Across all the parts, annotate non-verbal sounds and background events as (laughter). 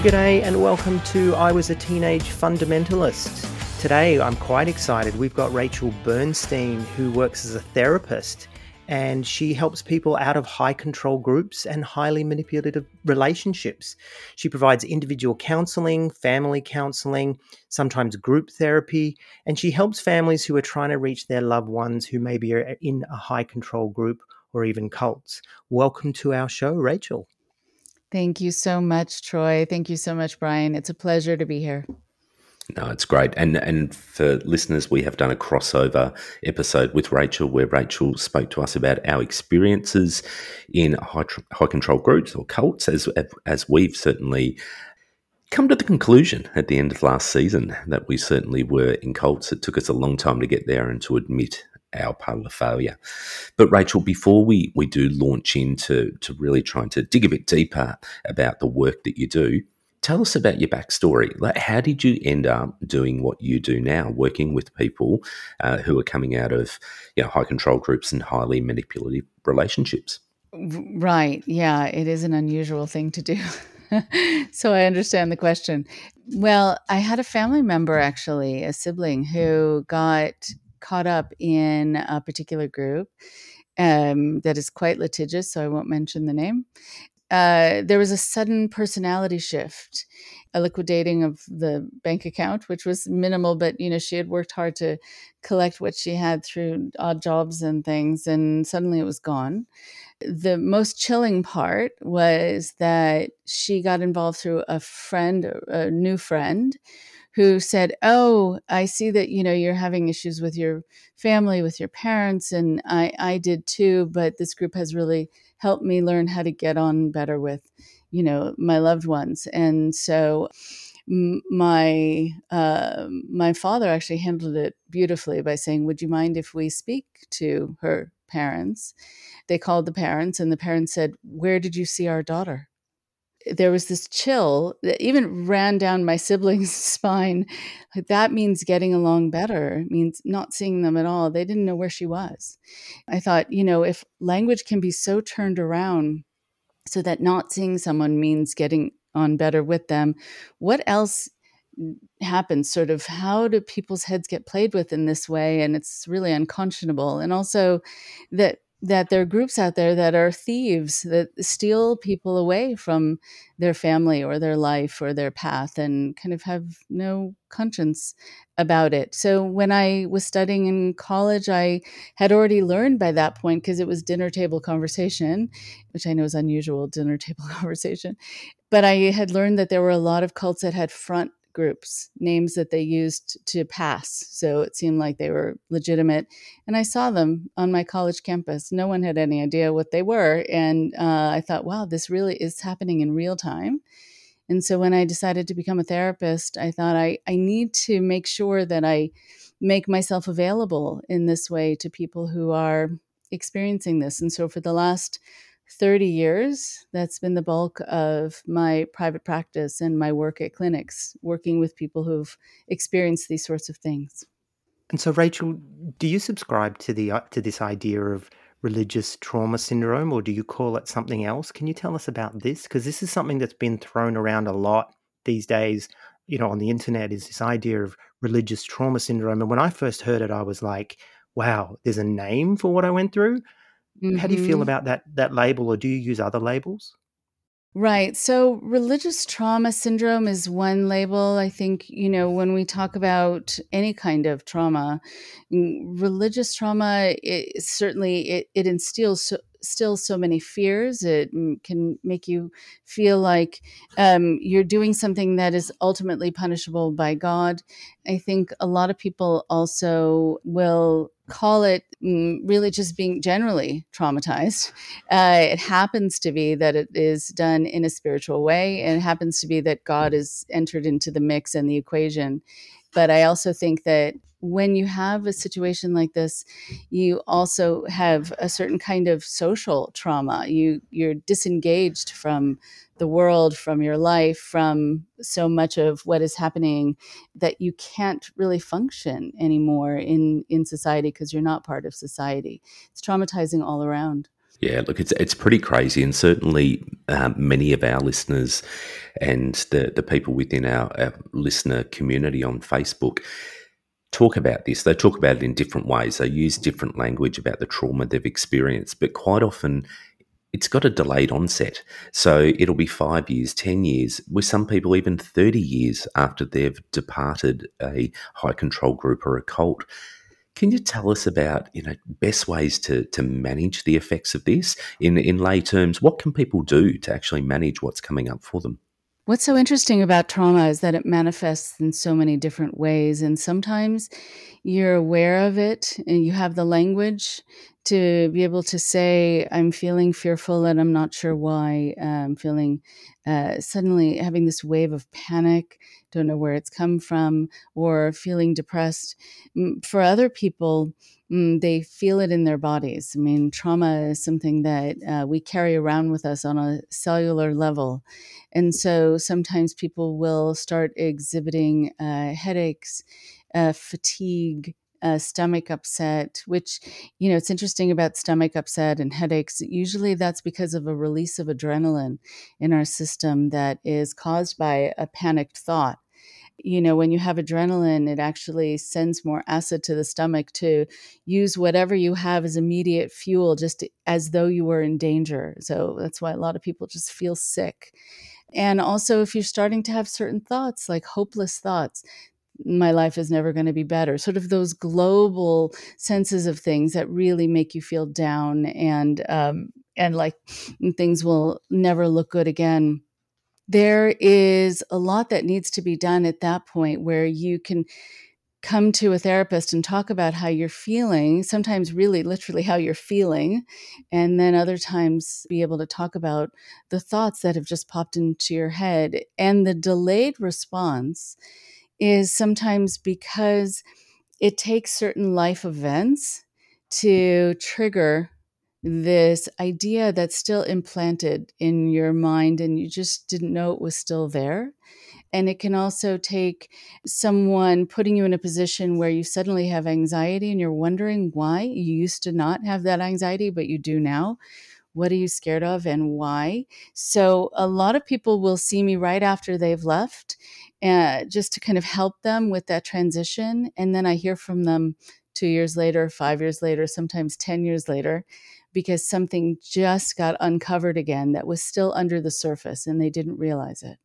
g'day, and welcome to I Was a Teenage Fundamentalist. Today, I'm quite excited. We've got Rachel Bernstein, who works as a therapist, and she helps people out of high control groups and highly manipulative relationships. She provides individual counseling, family counseling, sometimes group therapy, and she helps families who are trying to reach their loved ones who maybe are in a high control group or even cults. Welcome to our show, Rachel. Thank you so much, Troy. Thank you so much, Brian. It's a pleasure to be here. No, it's great. And and for listeners, we have done a crossover episode with Rachel where Rachel spoke to us about our experiences in high, high control groups or cults, as as we've certainly come to the conclusion at the end of last season that we certainly were in cults. It took us a long time to get there and to admit our part of the failure. But Rachel, before we we do launch into to really trying to dig a bit deeper about the work that you do, tell us about your backstory. Like, how did you end up doing what you do now, working with people uh, who are coming out of you know, high control groups and highly manipulative relationships? Right. Yeah, it is an unusual thing to do. (laughs) so I understand the question. Well, I had a family member, actually, a sibling, who got caught up in a particular group um, that is quite litigious, so I won't mention the name uh, there was a sudden personality shift, a liquidating of the bank account, which was minimal, but you know she had worked hard to collect what she had through odd jobs and things, and suddenly it was gone. The most chilling part was that she got involved through a friend, a new friend, who said, "Oh, I see that you know you're having issues with your family, with your parents, and I I did too, but this group has really." helped me learn how to get on better with, you know, my loved ones. And so my uh, my father actually handled it beautifully by saying, "Would you mind if we speak to her parents?" They called the parents, and the parents said, "Where did you see our daughter?" There was this chill that even ran down my siblings' (laughs) spine. Like that means getting along better, means not seeing them at all. They didn't know where she was. I thought, you know, if language can be so turned around so that not seeing someone means getting on better with them, what else happens? Sort of how do people's heads get played with in this way? And it's really unconscionable. And also that that there are groups out there that are thieves that steal people away from their family or their life or their path and kind of have no conscience about it. So when I was studying in college, I had already learned by that point because it was dinner table conversation, which I know is unusual dinner table (laughs) conversation. But I had learned that there were a lot of cults that had front groups, names that they used to pass. So it seemed like they were legitimate. And I saw them on my college campus. No one had any idea what they were. And uh, I thought, wow, this really is happening in real time. And so when I decided to become a therapist, I thought I, I need to make sure that I make myself available in this way to people who are experiencing this. And so for the last 30 years. That's been the bulk of my private practice and my work at clinics, working with people who've experienced these sorts of things. And so, Rachel, do you subscribe to the uh, to this idea of religious trauma syndrome, or do you call it something else? Can you tell us about this? Because this is something that's been thrown around a lot these days. You know, on the internet is this idea of religious trauma syndrome, and when I first heard it, I was like, "Wow, there's a name for what I went through." Mm-hmm. How do you feel mm-hmm. about that that label, or do you use other labels? Right. So religious trauma syndrome is one label. I think, you know, when we talk about any kind of trauma, religious trauma, it, certainly it, it instills so, still so many fears. It can make you feel like um, you're doing something that is ultimately punishable by God. I think a lot of people also will call it mm, really just being generally traumatized. (laughs) Uh, it happens to be that it is done in a spiritual way, and it happens to be that God is entered into the mix and the equation. But I also think that when you have a situation like this, you also have a certain kind of social trauma. You you're disengaged from the world, from your life, from so much of what is happening that you can't really function anymore in in society because you're not part of society. It's traumatizing all around. Yeah, look, it's it's pretty crazy, and certainly um, many of our listeners and the the people within our, our, listener community on Facebook talk about this. They talk about it in different ways. They use different language about the trauma they've experienced, but quite often it's got a delayed onset. So it'll be five years, 10 years, with some people even 30 years after they've departed a high control group or a cult. Can you tell us about you know best ways to to manage the effects of this in in lay terms? What can people do to actually manage what's coming up for them? What's so interesting about trauma is that it manifests in so many different ways, and sometimes you're aware of it and you have the language to be able to say, I'm feeling fearful and I'm not sure why. I'm feeling uh, suddenly having this wave of panic, don't know where it's come from, or feeling depressed. For other people, mm, they feel it in their bodies. I mean, trauma is something that uh, we carry around with us on a cellular level. And so sometimes people will start exhibiting uh, headaches, uh, fatigue, stomach upset, which, you know, it's interesting about stomach upset and headaches. Usually that's because of a release of adrenaline in our system that is caused by a panicked thought. You know, when you have adrenaline, it actually sends more acid to the stomach to use whatever you have as immediate fuel, just as though you were in danger. So that's why a lot of people just feel sick. And also, if you're starting to have certain thoughts, like hopeless thoughts, my life is never going to be better. Sort of those global senses of things that really make you feel down and um, and like things will never look good again. There is a lot that needs to be done at that point where you can come to a therapist and talk about how you're feeling, sometimes really literally how you're feeling, and then other times be able to talk about the thoughts that have just popped into your head. And the delayed response is sometimes because it takes certain life events to trigger this idea that's still implanted in your mind and you just didn't know it was still there. And it can also take someone putting you in a position where you suddenly have anxiety and you're wondering why you used to not have that anxiety, but you do now. What are you scared of and why? So, a lot of people will see me right after they've left uh, just to kind of help them with that transition. And then I hear from them two years later, five years later, sometimes 10 years later, because something just got uncovered again that was still under the surface and they didn't realize it.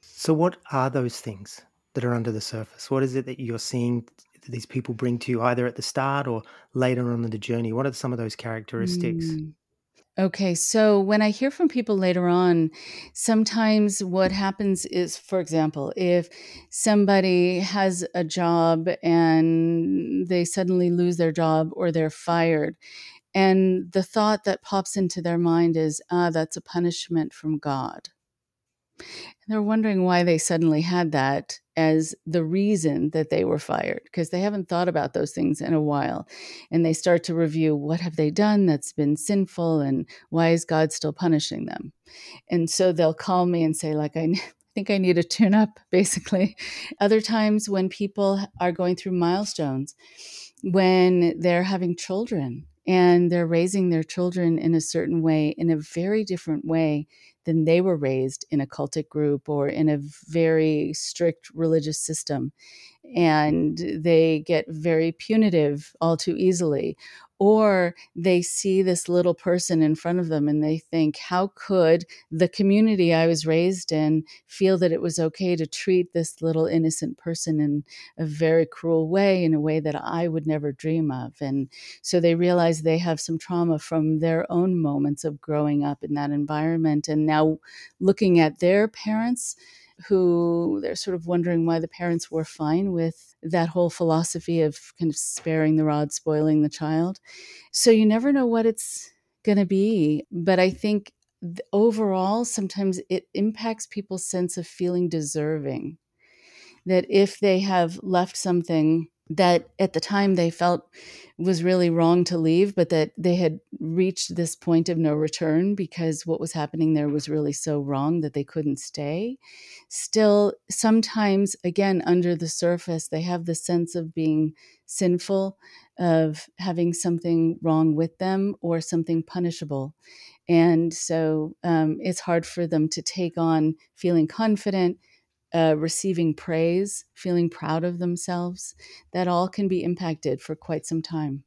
So, what are those things that are under the surface? What is it that you're seeing these people bring to you either at the start or later on in the journey? What are some of those characteristics? Mm. Okay, so when I hear from people later on, sometimes what happens is, for example, if somebody has a job and they suddenly lose their job or they're fired, and the thought that pops into their mind is, ah, that's a punishment from God. And they're wondering why they suddenly had that as the reason that they were fired because they haven't thought about those things in a while. And they start to review what have they done that's been sinful and why is God still punishing them? And so they'll call me and say like I (laughs) think I need a tune up (laughs) basically. Other times when people are going through milestones, when they're having children and they're raising their children in a certain way in a very different way than they were raised in a cultic group or in a very strict religious system. And they get very punitive all too easily. Or they see this little person in front of them and they think, how could the community I was raised in feel that it was okay to treat this little innocent person in a very cruel way, in a way that I would never dream of? And so they realize they have some trauma from their own moments of growing up in that environment. And now looking at their parents who they're sort of wondering why the parents were fine with that whole philosophy of kind of sparing the rod, spoiling the child. So you never know what it's going to be. But I think overall, sometimes it impacts people's sense of feeling deserving. That if they have left something that at the time they felt was really wrong to leave, but that they had reached this point of no return because what was happening there was really so wrong that they couldn't stay. Still, sometimes, again, under the surface, they have the sense of being sinful, of having something wrong with them or something punishable. And so um, it's hard for them to take on feeling confident, uh, receiving praise, feeling proud of themselves, that all can be impacted for quite some time.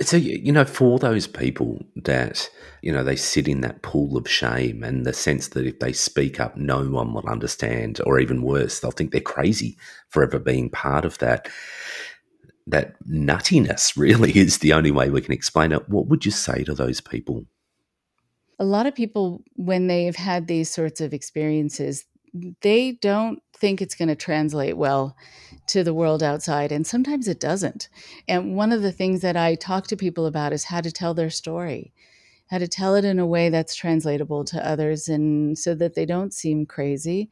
So, you know, for those people that, you know, they sit in that pool of shame and the sense that if they speak up, no one will understand, or even worse, they'll think they're crazy for ever being part of that. That nuttiness (laughs) really is the only way we can explain it. What would you say to those people? A lot of people, when they've had these sorts of experiences, they don't think it's going to translate well to the world outside and sometimes it doesn't. And one of the things that i talk to people about is how to tell their story how to tell it in a way that's translatable to others and so that they don't seem crazy.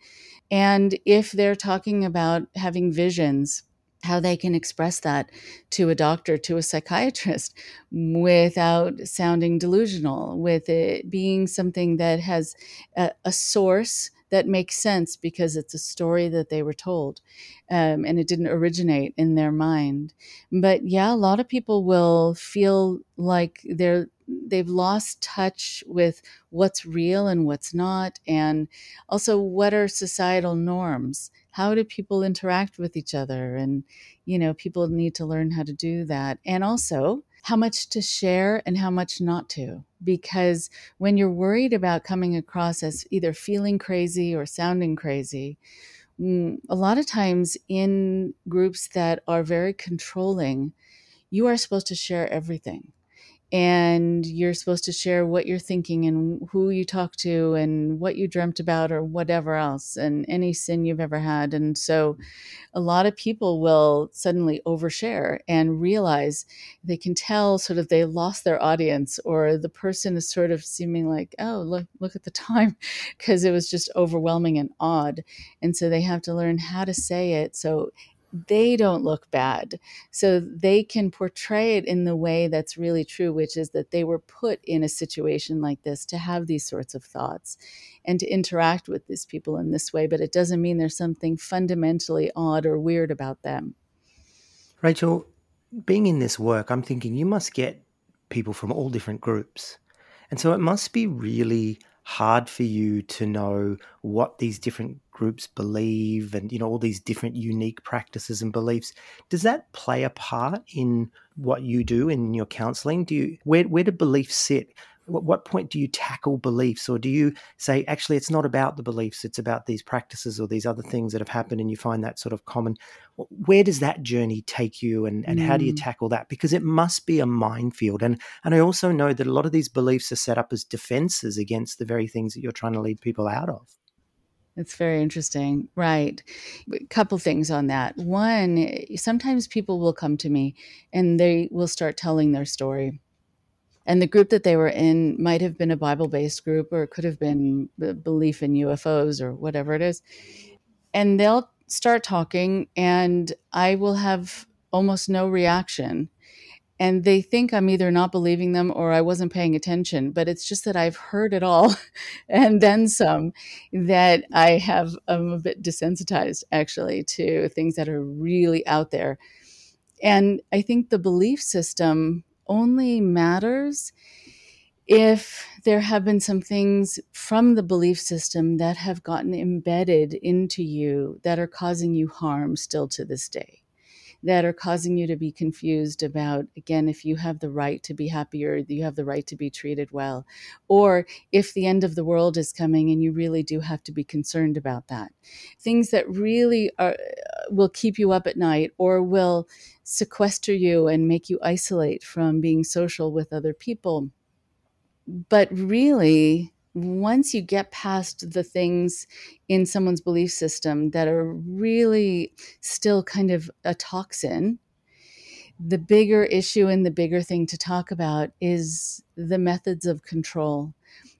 And if they're talking about having visions how they can express that to a doctor, to a psychiatrist, without sounding delusional, with it being something that has a, a source that makes sense because it's a story that they were told um, and it didn't originate in their mind. But yeah a lot of people will feel like they're they've lost touch with what's real and what's not and also what are societal norms? How do people interact with each other? And you know people need to learn how to do that. And also how much to share and how much not to. Because when you're worried about coming across as either feeling crazy or sounding crazy, mm, a lot of times in groups that are very controlling, you are supposed to share everything and you're supposed to share what you're thinking and who you talk to and what you dreamt about or whatever else and any sin you've ever had. And so a lot of people will suddenly overshare and realize they can tell sort of they lost their audience or the person is sort of seeming like oh look look at the time (laughs) because it was just overwhelming and odd. And so they have to learn how to say it. So they don't look bad. So they can portray it in the way that's really true, which is that they were put in a situation like this to have these sorts of thoughts and to interact with these people in this way. But it doesn't mean there's something fundamentally odd or weird about them. Rachel, being in this work, I'm thinking you must get people from all different groups. And so it must be really hard for you to know what these different groups believe and you know all these different unique practices and beliefs. Does that play a part in what you do in your counseling? Do you where where do beliefs sit what, what point do you tackle beliefs or do you say actually it's not about the beliefs it's about these practices or these other things that have happened and you find that sort of common where does that journey take you and, and mm. how do you mm. tackle that because it must be a minefield and and i also know that a lot of these beliefs are set up as defenses against the very things that you're trying to lead people out of it's very interesting. Right. A couple things on that. One, sometimes people will come to me and they will start telling their story and the group that they were in might have been a Bible based group or it could have been belief in UFOs or whatever it is. And they'll start talking, and I will have almost no reaction. And they think I'm either not believing them or I wasn't paying attention, but it's just that I've heard it all (laughs) and then some that I have, I'm a bit desensitized actually to things that are really out there. And I think the belief system only matters if there have been some things from the belief system that have gotten embedded into you that are causing you harm still to this day that are causing you to be confused about again if you have the right to be happy or you have the right to be treated well or if the end of the world is coming and you really do have to be concerned about that things that really are uh, will keep you up at night or will sequester you and make you isolate from being social with other people. But really, once you get past the things in someone's belief system that are really still kind of a toxin, the bigger issue and the bigger thing to talk about is the methods of control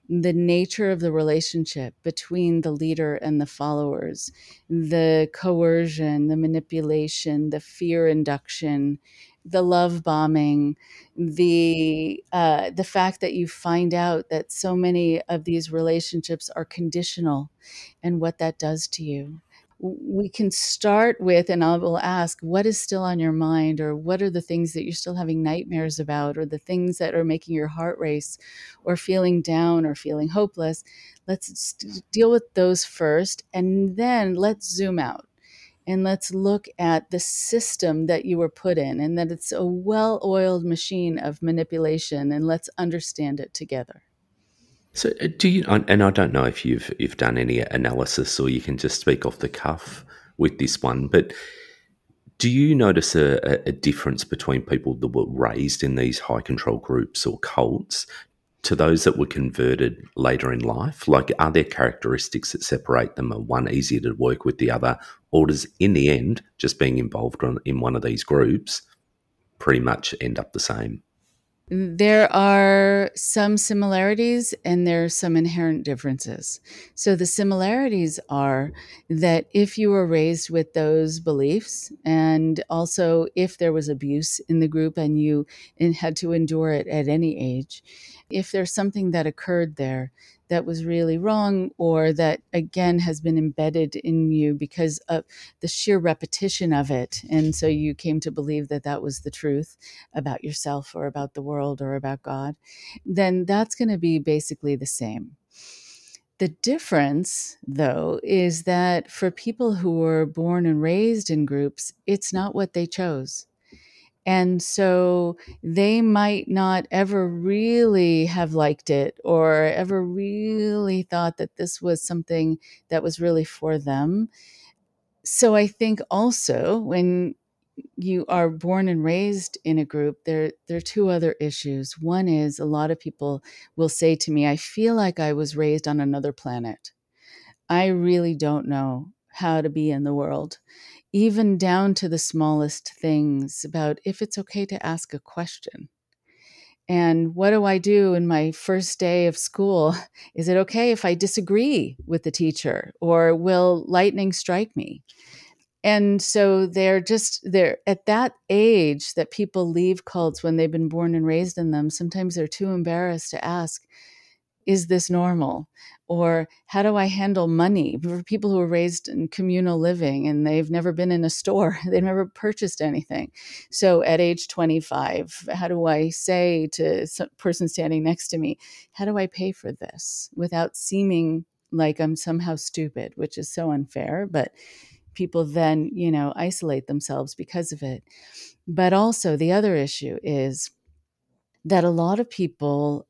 the nature of the relationship between the leader and the followers, the coercion, the manipulation, the fear induction, the love bombing, the uh, the fact that you find out that so many of these relationships are conditional, and what that does to you we can start with, and I will ask, what is still on your mind, or what are the things that you're still having nightmares about, or the things that are making your heart race, or feeling down, or feeling hopeless. Let's deal with those first, and then let's zoom out and let's look at the system that you were put in, and that it's a well oiled machine of manipulation, and let's understand it together. So, uh, do you? And I don't know if you've you've done any analysis, or you can just speak off the cuff with this one. But do you notice a, a difference between people that were raised in these high control groups or cults to those that were converted later in life? Like, are there characteristics that separate them? Are one easier to work with the other, or does in the end just being involved in one of these groups pretty much end up the same? There are some similarities and there are some inherent differences. So, the similarities are that if you were raised with those beliefs, and also if there was abuse in the group and you had to endure it at any age, if there's something that occurred there that was really wrong or that again has been embedded in you because of the sheer repetition of it and so you came to believe that that was the truth about yourself or about the world or about god then that's going to be basically the same the difference, though, is that for people who were born and raised in groups, it's not what they chose. And so they might not ever really have liked it or ever really thought that this was something that was really for them. So I think also when you are born and raised in a group, there, there are two other issues. One is a lot of people will say to me, I feel like I was raised on another planet. I really don't know how to be in the world even down to the smallest things about if it's okay to ask a question. And what do I do in my first day of school? (laughs) Is it okay if I disagree with the teacher or will lightning strike me? And so they're just they're at that age that people leave cults when they've been born and raised in them. Sometimes they're too embarrassed to ask, is this normal? Or how do I handle money for people who are raised in communal living and they've never been in a store, (laughs) they've never purchased anything. So at age 25, how do I say to a person standing next to me, how do I pay for this without seeming like I'm somehow stupid, which is so unfair, but people then, you know, isolate themselves because of it. But also the other issue is that a lot of people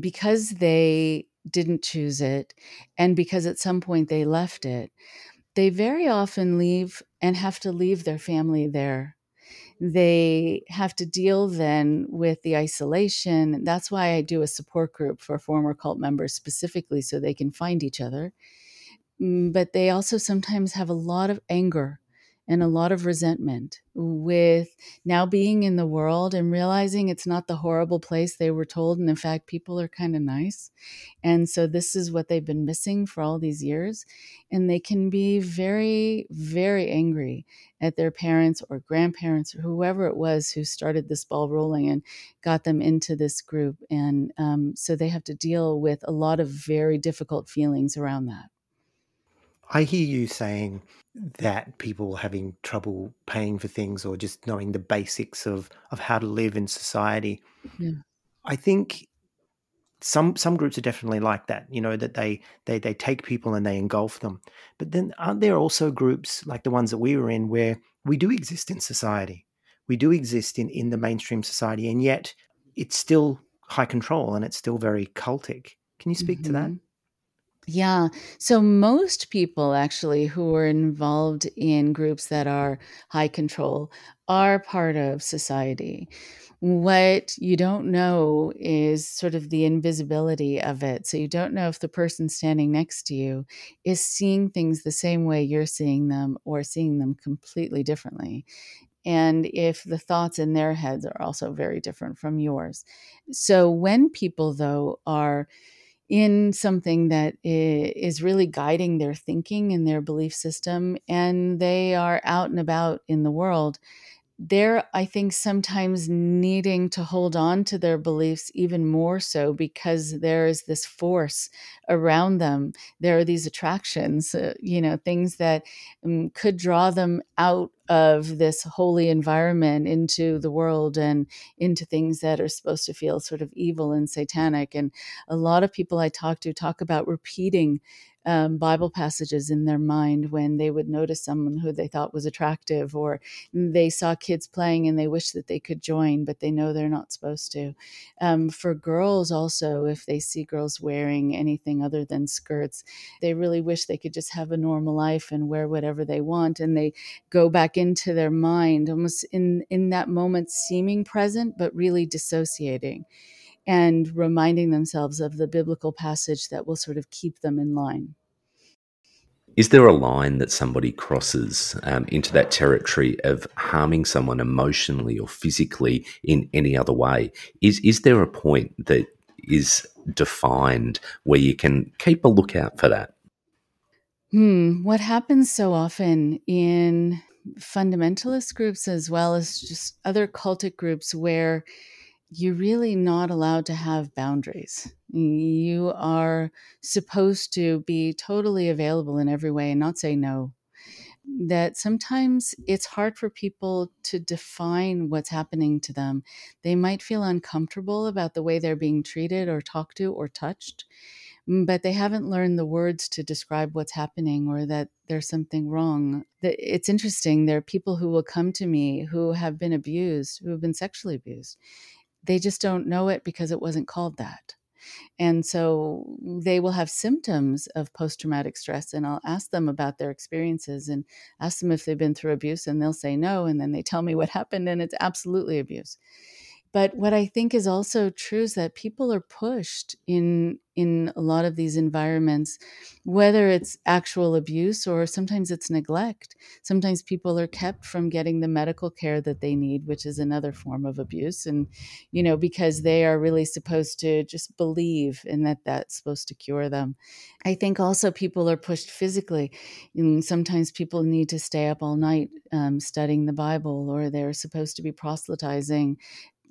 because they didn't choose it and because at some point they left it, they very often leave and have to leave their family there. They have to deal then with the isolation. That's why I do a support group for former cult members specifically so they can find each other. Mm, but they also sometimes have a lot of anger and a lot of resentment with now being in the world and realizing it's not the horrible place they were told. And in fact, people are kind of nice. And so this is what they've been missing for all these years. And they can be very, very angry at their parents or grandparents or whoever it was who started this ball rolling and got them into this group. And um, so they have to deal with a lot of very difficult feelings around that. I hear you saying that people having trouble paying for things or just knowing the basics of of how to live in society. Yeah. I think some some groups are definitely like that. You know that they they they take people and they engulf them. But then aren't there also groups like the ones that we were in where we do exist in society, we do exist in in the mainstream society, and yet it's still high control and it's still very cultic. Can you speak mm-hmm. to that? Yeah. So most people actually who are involved in groups that are high control are part of society. What you don't know is sort of the invisibility of it. So you don't know if the person standing next to you is seeing things the same way you're seeing them or seeing them completely differently. And if the thoughts in their heads are also very different from yours. So when people, though, are in something that is really guiding their thinking and their belief system, and they are out and about in the world they're, I think, sometimes needing to hold on to their beliefs even more so because there is this force around them. There are these attractions, uh, you know, things that um, could draw them out of this holy environment into the world and into things that are supposed to feel sort of evil and satanic. And a lot of people I talk to talk about repeating um, Bible passages in their mind when they would notice someone who they thought was attractive, or they saw kids playing and they wish that they could join, but they know they're not supposed to. Um, for girls, also, if they see girls wearing anything other than skirts, they really wish they could just have a normal life and wear whatever they want, and they go back into their mind, almost in in that moment, seeming present but really dissociating and reminding themselves of the biblical passage that will sort of keep them in line. Is there a line that somebody crosses um, into that territory of harming someone emotionally or physically in any other way? Is is there a point that is defined where you can keep a lookout for that? Hmm. What happens so often in fundamentalist groups as well as just other cultic groups where you're really not allowed to have boundaries. You are supposed to be totally available in every way and not say no. That sometimes it's hard for people to define what's happening to them. They might feel uncomfortable about the way they're being treated or talked to or touched, Mm, but they haven't learned the words to describe what's happening or that there's something wrong. It's interesting. There are people who will come to me who have been abused, who have been sexually abused they just don't know it because it wasn't called that. And so they will have symptoms of post traumatic stress, and I'll ask them about their experiences and ask them if they've been through abuse, and they'll say no. And then they tell me what (laughs) happened, and it's absolutely abuse. But what I think is also true is that people are pushed in in a lot of these environments, whether it's actual abuse or sometimes it's neglect. Sometimes people are kept from getting the medical care that they need, which is another form of abuse. And, you know, because they are really supposed to just believe in that that's supposed to cure them. I think also people are pushed physically. And sometimes people need to stay up all night um, studying the Bible, or they're supposed to be proselytizing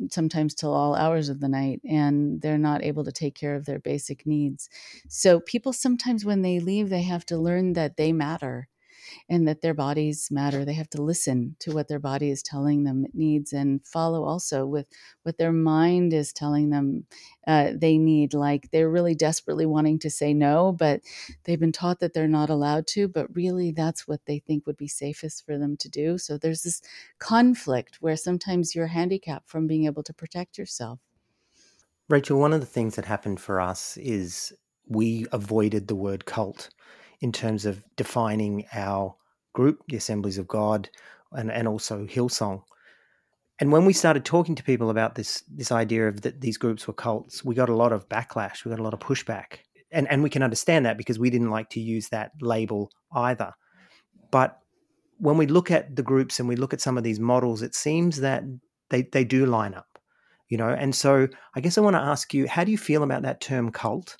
sometimes till all hours of the night and they're not able to take care of their basic needs. So people sometimes when they leave they have to learn that they matter and that their bodies matter. They have to listen to what their body is telling them it needs and follow also with what their mind is telling them uh, they need. Like they're really desperately wanting to say no, but they've been taught that they're not allowed to, but really that's what they think would be safest for them to do. So there's this conflict where sometimes you're handicapped from being able to protect yourself. Rachel, one of the things that happened for us is we avoided the word cult in terms of defining our group, the Assemblies of God, and, and also Hillsong. And when we started talking to people about this this idea of that these groups were cults, we got a lot of backlash. We got a lot of pushback, and and we can understand that because we didn't like to use that label either. But when we look at the groups and we look at some of these models, it seems that they they do line up, you know. And so I guess I want to ask you, how do you feel about that term cult?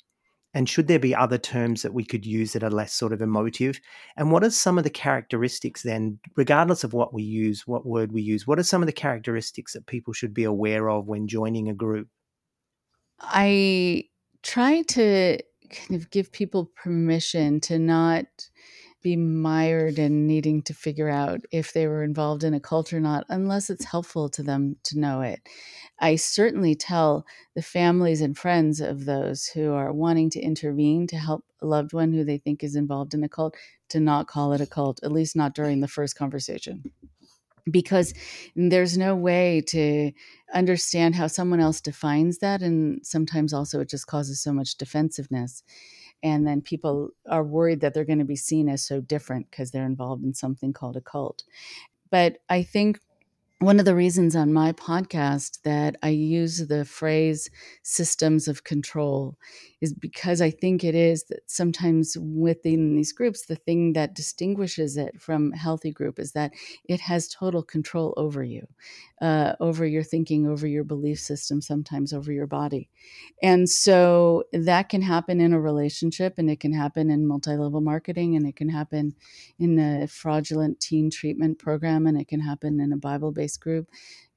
And should there be other terms that we could use that are less sort of emotive? And what are some of the characteristics then, regardless of what we use, what word we use, what are some of the characteristics that people should be aware of when joining a group? I try to kind of give people permission to not be mired in needing to figure out if they were involved in a cult or not, unless it's helpful to them to know it. I certainly tell the families and friends of those who are wanting to intervene to help a loved one who they think is involved in a cult to not call it a cult, at least not during the first conversation. Because there's no way to understand how someone else defines that. And sometimes also it just causes so much defensiveness and then people are worried that they're going to be seen as so different because they're involved in something called a cult. But i think one of the reasons on my podcast that I use the phrase systems of control is because I think it is that sometimes within these groups, the thing that distinguishes it from healthy group is that it has total control over you, uh, over your thinking, over your belief system, sometimes over your body. And so that can happen in a relationship and it can happen in multi level marketing and it can happen in a fraudulent teen treatment program and it can happen in a Bible based group,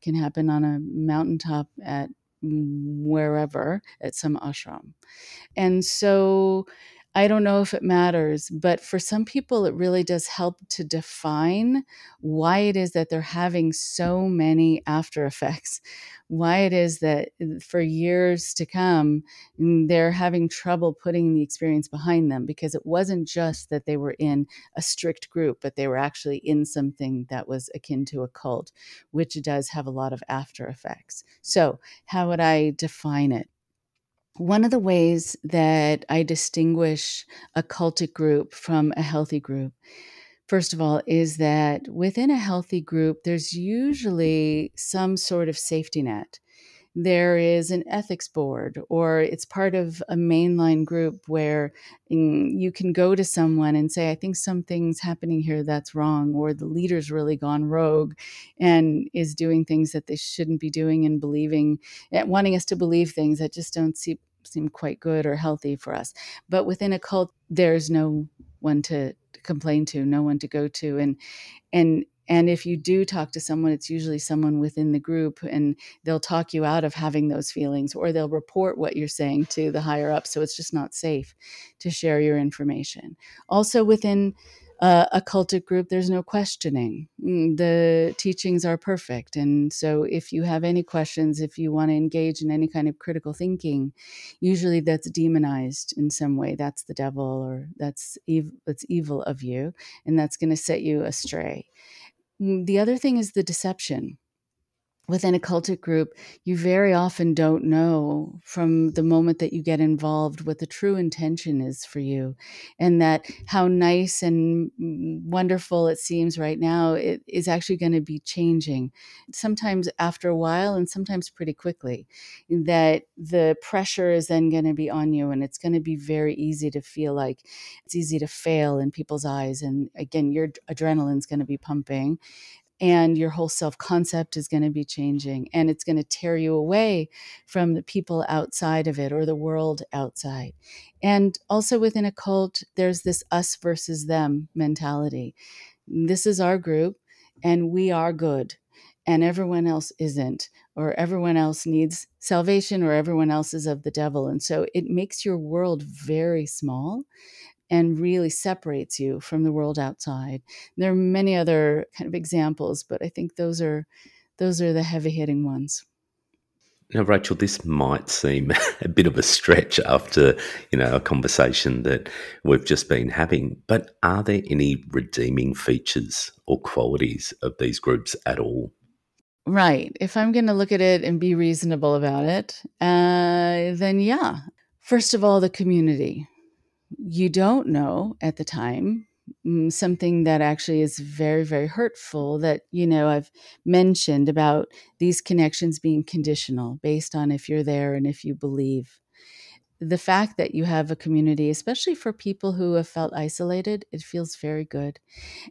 can happen on a mountaintop at mm, wherever at some ashram. And so I don't know if it matters, but for some people, it really does help to define why it is that they're having so many after effects, (laughs) why it is that uh, for years to come, they're having trouble putting the experience behind them because it wasn't just that they were in a strict group, but they were actually in something that was akin to a cult, which does have a lot of after effects. So, how would I define it? One of the ways that I distinguish a cultic group from a healthy group, first of all, is that within a healthy group, there's usually some sort of safety net. There is an ethics board, or it's part of a mainline group where mm, you can go to someone and say, I think something's happening here that's wrong, or the leader's really gone rogue and is doing things that they shouldn't be doing and believing, eh, wanting us to believe things that just don't see, seem quite good or healthy for us. But within a cult, there's no one to complain to, no one to go to, and and and if you do talk to someone, it's usually someone within the group, and they'll talk you out of having those feelings, or they'll report what you're saying to the higher up. So it's just not safe to share your information. Also, within uh, a cultic group, there's no questioning. Mm, the teachings are perfect. And so, if you have any questions, if you want to engage in any kind of critical thinking, usually that's demonized in some way. That's the devil, or that's, ev- that's evil of you, and that's going to set you astray. Mm, the other thing is the deception within a cultic group, you very often don't know from the moment that you get involved what the true intention is for you. And that how nice and wonderful it seems right now, it is actually going to be changing sometimes after a while and sometimes pretty quickly. That the pressure is then going to be on you, and it's going to be very easy to feel like it's easy to fail in people's eyes. And again, your adrenaline's going to be pumping and your whole self concept is going to be changing and it's going to tear you away from the people outside of it or the world outside. And also within a cult there's this us versus them mentality. This is our group and we are good and everyone else isn't or everyone else needs salvation or everyone else is of the devil. And so it makes your world very small and really separates you from the world outside. There are many other kind of examples, but I think those are those are the heavy hitting ones. Now, Rachel, this might seem (laughs) a bit of a stretch after you know a conversation that we've just been having, but are there any redeeming features or qualities of these groups at all? Right. If I'm going to look at it and be reasonable about it, uh, then yeah. First of all, the community you don't know at the time mm, something that actually is very very hurtful that you know i've mentioned about these connections being conditional based on if you're there and if you believe. The fact that you have a community especially for people who have felt isolated it feels very good.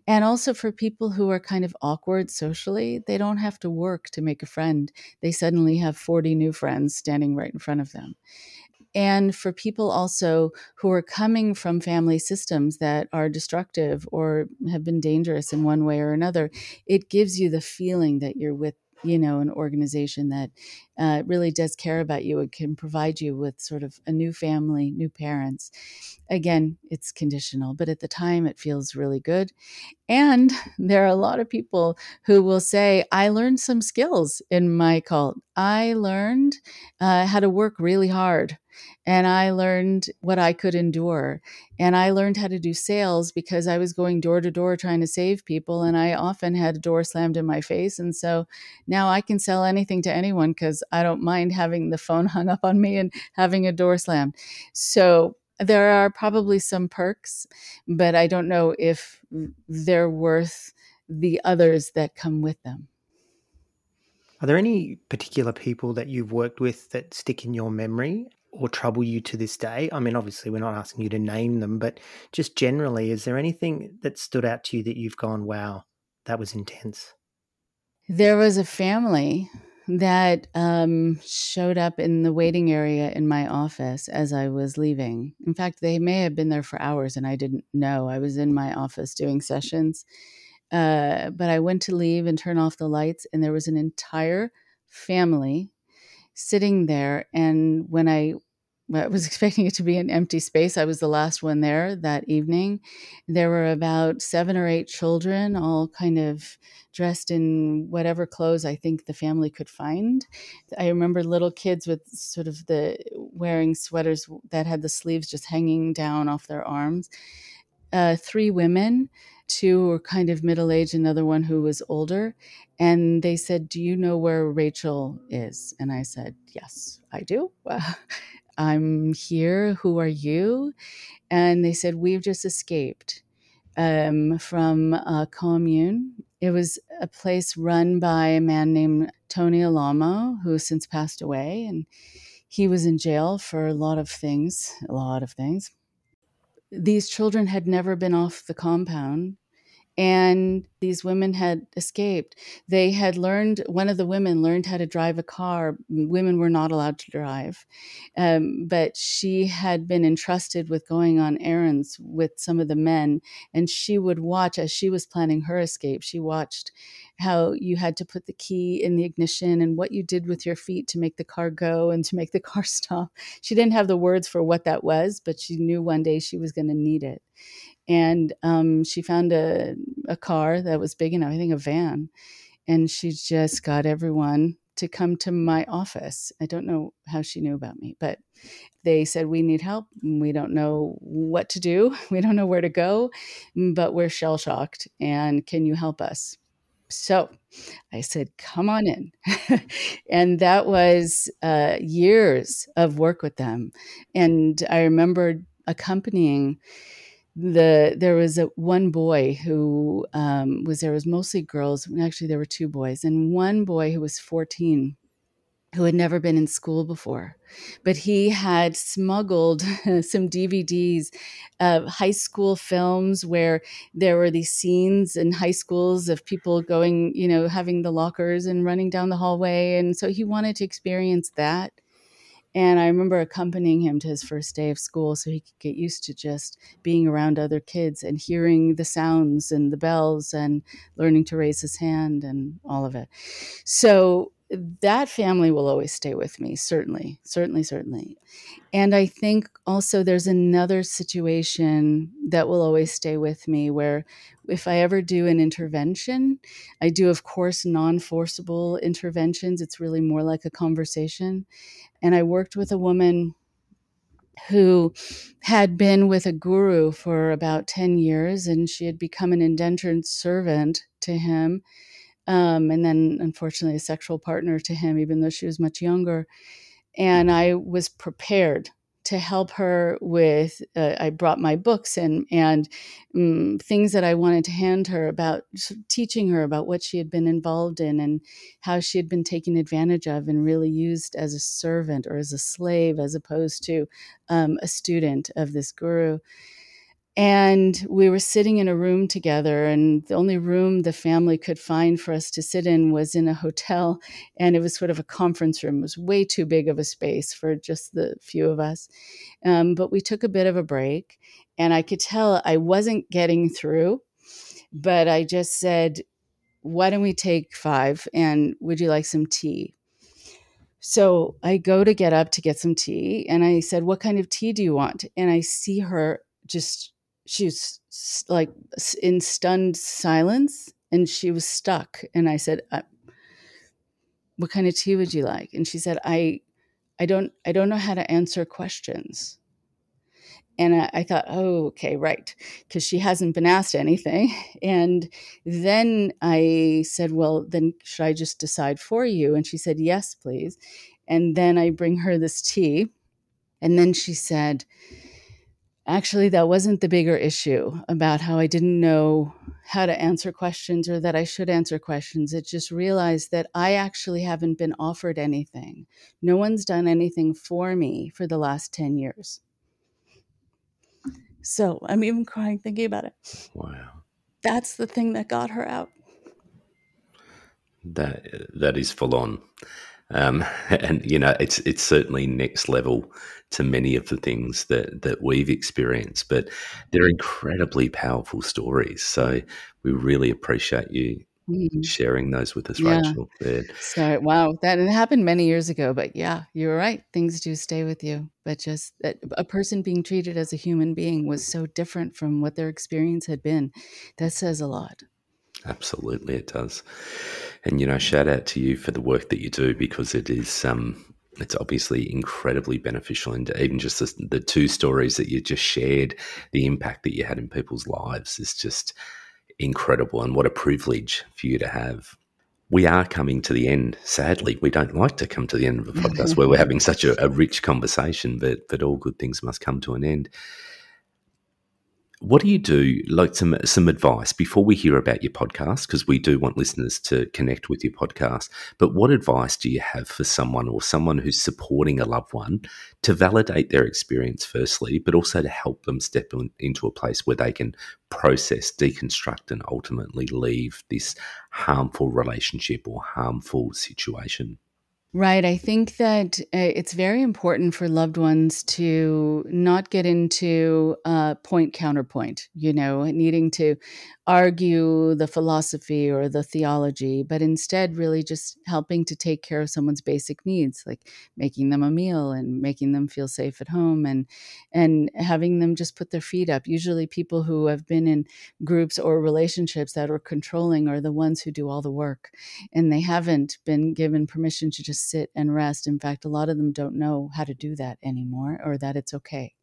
And also for people who are kind of awkward socially they don't have to work to make a friend. They suddenly have 40 new friends standing right in front of them and for people also who are coming from family systems that are destructive or have been dangerous in one way or another it gives you the feeling that you're with you know an organization that uh, really does care about you and can provide you with sort of a new family new parents. Again it's conditional but at the time it feels really good. And (laughs) there are a lot of people who will say i learned some skills in my cult. I learned uh, how to work really hard and I learned what I could endure. And I learned how to do sales because I was going door to door trying to save people. And I often had a door slammed in my face. And so now I can sell anything to anyone because I don't mind having the phone (laughs) hung up on me and having a door slammed. So there are probably some perks, but I don't know if they're worth the others that come with them. Are there any particular people that you've worked with that stick in your memory or trouble you to this day? I mean, obviously, we're not asking you to name them, but just generally, is there anything that stood out to you that you've gone, wow, that was intense? There was a family that um, showed up in the waiting area in my office as I was leaving. In fact, they may have been there for hours and I didn't know. I was in my office doing sessions. Uh, but I went to leave and turn off the lights, and there was an entire family sitting there. And when I I was expecting it to be an empty space. I was the last one there that evening. There were about seven or eight children, all kind of dressed in whatever clothes I think the family could find. I remember little kids with sort of the wearing sweaters that had the sleeves just hanging down off their arms. Uh, three women, two were kind of middle aged, another one who was older. And they said, Do you know where Rachel is? And I said, Yes, I do. (laughs) I'm here. Who are you? And they said, We've just escaped um, from a commune. It was a place run by a man named Tony Alamo, who has since passed away. And he was in jail for a lot of things, a lot of things. These children had never been off the compound and these women had escaped. They had learned, one of the women learned how to drive a car. Women were not allowed to drive. Um, but she had been entrusted with going on errands with some of the men. And she would watch as she was planning her escape. She watched how you had to put the key in the ignition and what you did with your feet to make the car go and to make the (laughs) car stop. She didn't have the words for what that was, but she knew one day she was going to need it and um, she found a, a car that was big enough, I think a van, and she just got everyone to come to my office. I don't know how she knew about me, but they said, We need help. We don't know what to do. (laughs) We don't know where to go, but we're shell shocked. And can you help us? So I said, Come on in. (laughs) and that was uh, years of work with them. And I remember accompanying the there was a one boy who um, was there was mostly girls actually there were two boys and one boy who was 14 who had never been in school before but he had smuggled (laughs) some dvds of high school films where there were these scenes in high schools of people going you know having the lockers and running down the hallway and so he wanted to experience that and I remember accompanying him to his first day of school so he could get used to just being around other kids and hearing the sounds and the bells and learning to raise his hand and all of it. So that family will always stay with me, certainly, certainly, certainly. And I think also there's another situation that will always stay with me where if I ever do an intervention, I do, of course, non forcible interventions. It's really more like a conversation. And I worked with a woman who had been with a guru for about 10 years and she had become an indentured servant to him um, and then unfortunately a sexual partner to him, even though she was much younger. And I was prepared to help her with. Uh, I brought my books and and um, things that I wanted to hand her about teaching her about what she had been involved in and how she had been taken advantage of and really used as a servant or as a slave as opposed to um, a student of this guru and we were sitting in a room together and the only room the family could find for us to sit in was in a hotel and it was sort of a conference room. It was way too big of a space for just the few of us. Um, but we took a bit of a break and i could tell i wasn't getting through but i just said why don't we take five and would you like some tea? So I go to get up to get some tea and I said, What kind of tea do you want? And I see her just she was like in stunned silence and she was stuck and i said uh, what kind of tea would you like? And she said i i don't i don't know how to answer questions. And I, I thought oh okay right because she hasn't been asked anything. (laughs) And then i said well then should i just decide for you? And she said yes please. And then i bring her this tea and then she said actually that wasn't the bigger issue about how I didn't know how to answer questions or that I should answer questions. It just realized that I actually haven't been offered anything. No one's done anything for me for the last 10 years. So I'm even crying thinking about it. Wow. That's the thing that got her out. That that is full on. Um, (laughs) and you know, it's it's certainly next level to many of the things that that we've experienced, but they're incredibly powerful stories. So we really appreciate you mm-hmm. sharing those with us, yeah. Rachel. So wow, that happened many years ago, but yeah, you're right. Things do stay with you, but just that a person being treated as a human being was so different from what their experience had been. That says a lot. Absolutely, it does. And you know, shout out to you for the work that you do because it is um, it's obviously incredibly beneficial. And even just the, the two stories that you just shared, the impact that you had in people's lives is just incredible. And what a privilege for you to have. We are coming to the end. Sadly, we don't like to come to the end of a (laughs) podcast where we're having such a, a rich conversation, but but all good things must come to an end. What do you do? Like some some advice before we hear about your podcast, because we do want listeners to connect with your podcast. But what advice do you have for someone or someone who's supporting a loved one to validate their experience firstly, but also to help them step in, into a place where they can process, deconstruct, and ultimately leave this harmful relationship or harmful situation? Right. I think that uh, it's very important for loved ones to not get into uh, point counterpoint, you know, needing to argue the philosophy or the theology, but instead really just helping to take care of someone's basic needs, like making them a meal and making them feel safe at home and and having them just put their feet up. Usually people who have been in groups or relationships that are controlling are the ones who do all the work and they haven't been given permission to just sit and rest. In fact, a lot of them don't know how to do that anymore or that it's okay.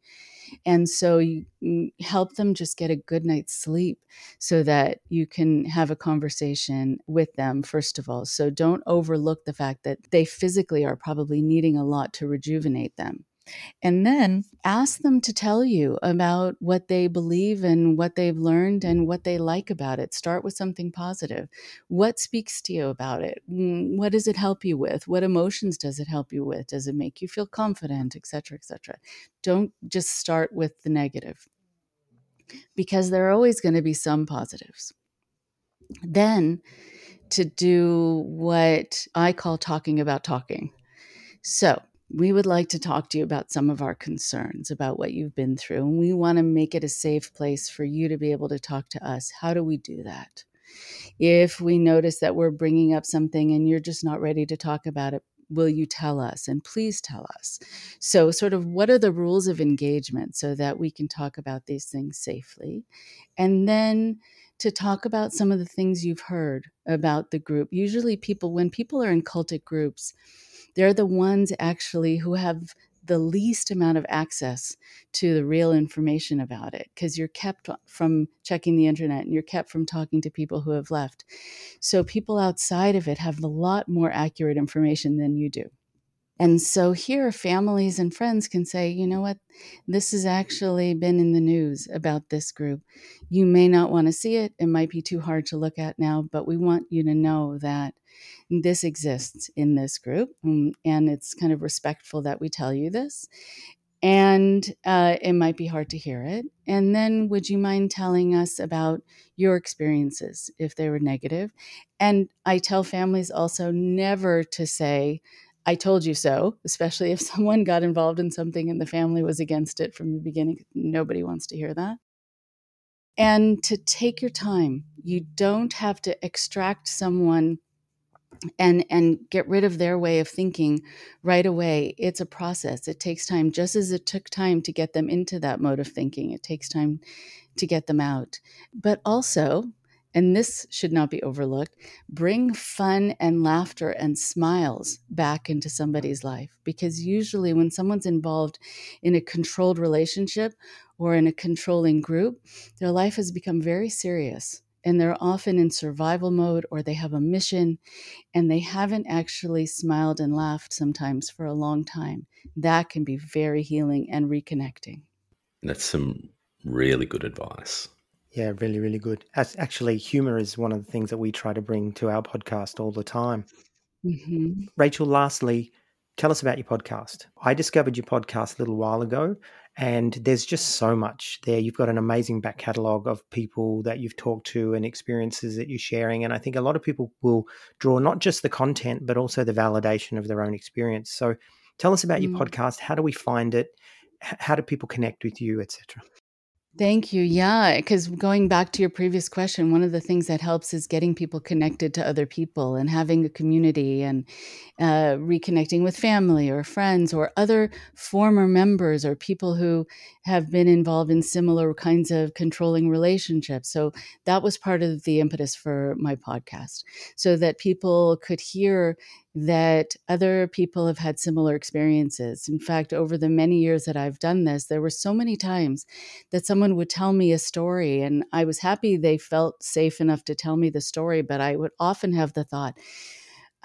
And so you mm, help them just get a good night's sleep so that you can have a conversation with them, first of all. So don't overlook the fact that they physically are probably needing a lot to rejuvenate them. And then ask them to tell you about what they believe and what they've learned and what they like about it. Start with something positive. What speaks to you about it? Mm, what does it help you with? What emotions does it help you with? Does it make you feel confident, etc., etc.? Don't just start with the negative because there are always going to be some positives. Then to do what I call talking about talking. So, we would like to talk to you about some of our concerns about what you've been through. And we want to make it a safe place for you to be able to talk to us. How do we do that? If we notice that we're bringing up something and you're just not ready to talk about it, will you tell us? And please tell us. So, sort of, what are the rules of engagement so that we can talk about these things safely? And then to talk about some of the things you've heard about the group. Usually, people, when people are in cultic groups, they're the ones actually who have the least amount of access to the real information about it because you're kept from checking the internet and you're kept from talking to people who have left. So people outside of it have a lot more accurate information than you do. And so here, families and friends can say, you know what, this has actually been in the news about this group. You may not want to see it, it might be too hard to look at now, but we want you to know that this exists in this group. Um, and it's kind of respectful that we tell you this. And uh, it might be hard to hear it. And then, would you mind telling us about your experiences if they were negative? And I tell families also never to say, I told you so, especially if (laughs) someone got involved in something and the family was against it from the beginning. Nobody wants to hear that. And to take your time. You don't have to extract someone and and get rid of their way of thinking right away it's a process it takes time just as it took time to get them into that mode of thinking it takes time to get them out but also and this should not be overlooked, bring fun and laughter and smiles back into somebody's life. Because usually, when someone's involved in a controlled relationship or in a controlling group, their life has become very serious. And they're often in survival mode or they have a mission and they haven't actually smiled and laughed sometimes for a long time. That can be very healing and reconnecting. That's some really good advice. Yeah, really, really good. As actually, humor is one of the things that we try to bring to our podcast all the time. hmm Rachel, lastly, tell us about your podcast. I discovered your podcast a little while ago, and there's just so much there. You've got an amazing back catalogue of people that you've talked to and experiences that you're sharing. And I think a lot of people will draw not just the content, but also the validation of their own experience. So tell us about your Mm. podcast. How do we find it? How do people connect with you, etc.? Thank you. Yeah, because going back to your previous question, one of the things that helps is getting people connected to other people and having a community and uh, reconnecting with family or friends or other former members or people who have been involved in similar kinds of controlling relationships. So that was part of the impetus for my podcast, so that people could hear that other people have had similar experiences. In fact, over the many years that I've done this, there were so many times that someone would tell me a story and I was happy they felt safe enough to tell me the story, but I would often have the thought,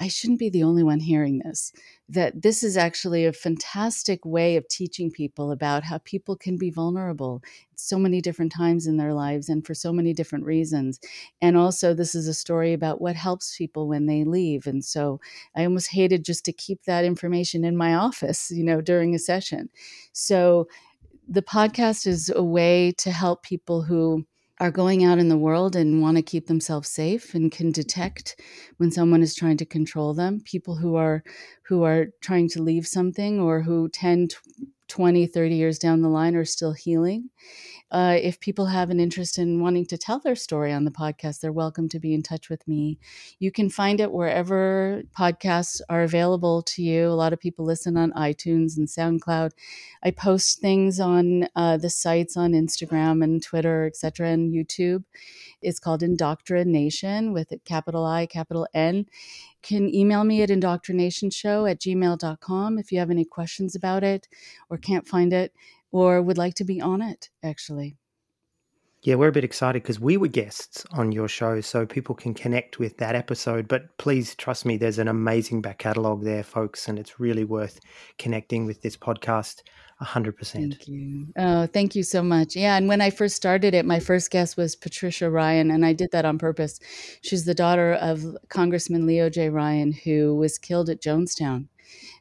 I shouldn't be the only one hearing this. That this is actually a fantastic way of teaching people about how people can be vulnerable so many different times in their lives and for so many different reasons. And also, this is a story about what helps people when they leave. And so I almost hated just to keep that information in my office, you know, during a session. So the podcast is a way to help people who are going out in the world and want to keep themselves safe and can detect when someone is trying to control them. People who are who are trying to leave something or who 10 20 30 years down the line are still healing uh, if people have an interest in wanting to tell their story on the podcast they're welcome to be in touch with me you can find it wherever podcasts are available to you a lot of people listen on itunes and soundcloud I post things on uh, the sites on Instagram and Twitter, etc., and YouTube. It's called Indoctrination with a capital I, capital N. Can email me at indoctrinationshow at gmail.com if you have any questions about it or can't find it or would like to be on it, actually. Yeah, we're a bit excited because we were guests on your show, so people can connect with that episode. But please trust me, there's an amazing back catalogue there, folks, and it's really worth connecting with this podcast 100%. Thank you. Oh, thank you so much. Yeah. And when I first started it, my first guest was Patricia Ryan, and I did that on purpose. She's the daughter of Congressman Leo J. Ryan, who was killed at Jonestown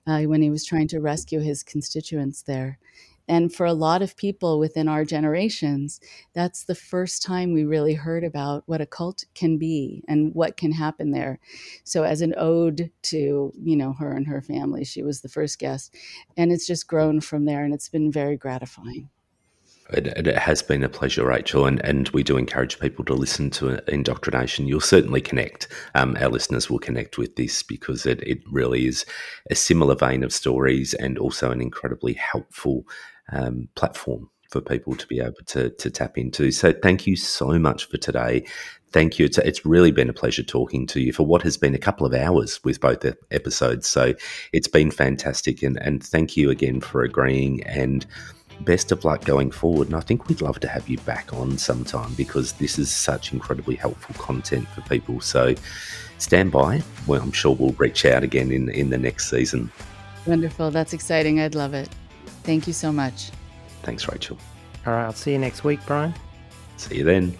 uh, when he was trying to rescue his constituents there. And for a lot of people within our generations, that's the first time we really heard about what a cult can be and what can happen there. So, as an ode to you know her and her family, she was the first guest, and it's just grown from there, and it's been very gratifying. It, it has been a pleasure, Rachel, and, and we do encourage people to listen to Indoctrination. You'll certainly connect. Um, our listeners will connect with this because it, it really is a similar vein of stories and also an incredibly helpful um, platform for people to be able to, to tap into. So thank you so much for today. Thank you. It's, it's really been a pleasure talking to you for what has been a couple of hours with both episodes. So it's been fantastic. And, and thank you again for agreeing. And best of luck going forward. And I think we'd love to have you back on sometime because this is such incredibly helpful content for people. So stand by. Well, I'm sure we'll reach out again in, in the next season. Wonderful. That's exciting. I'd love it. Thank you so much. Thanks, Rachel. All right. I'll see you next week, Brian. See you then.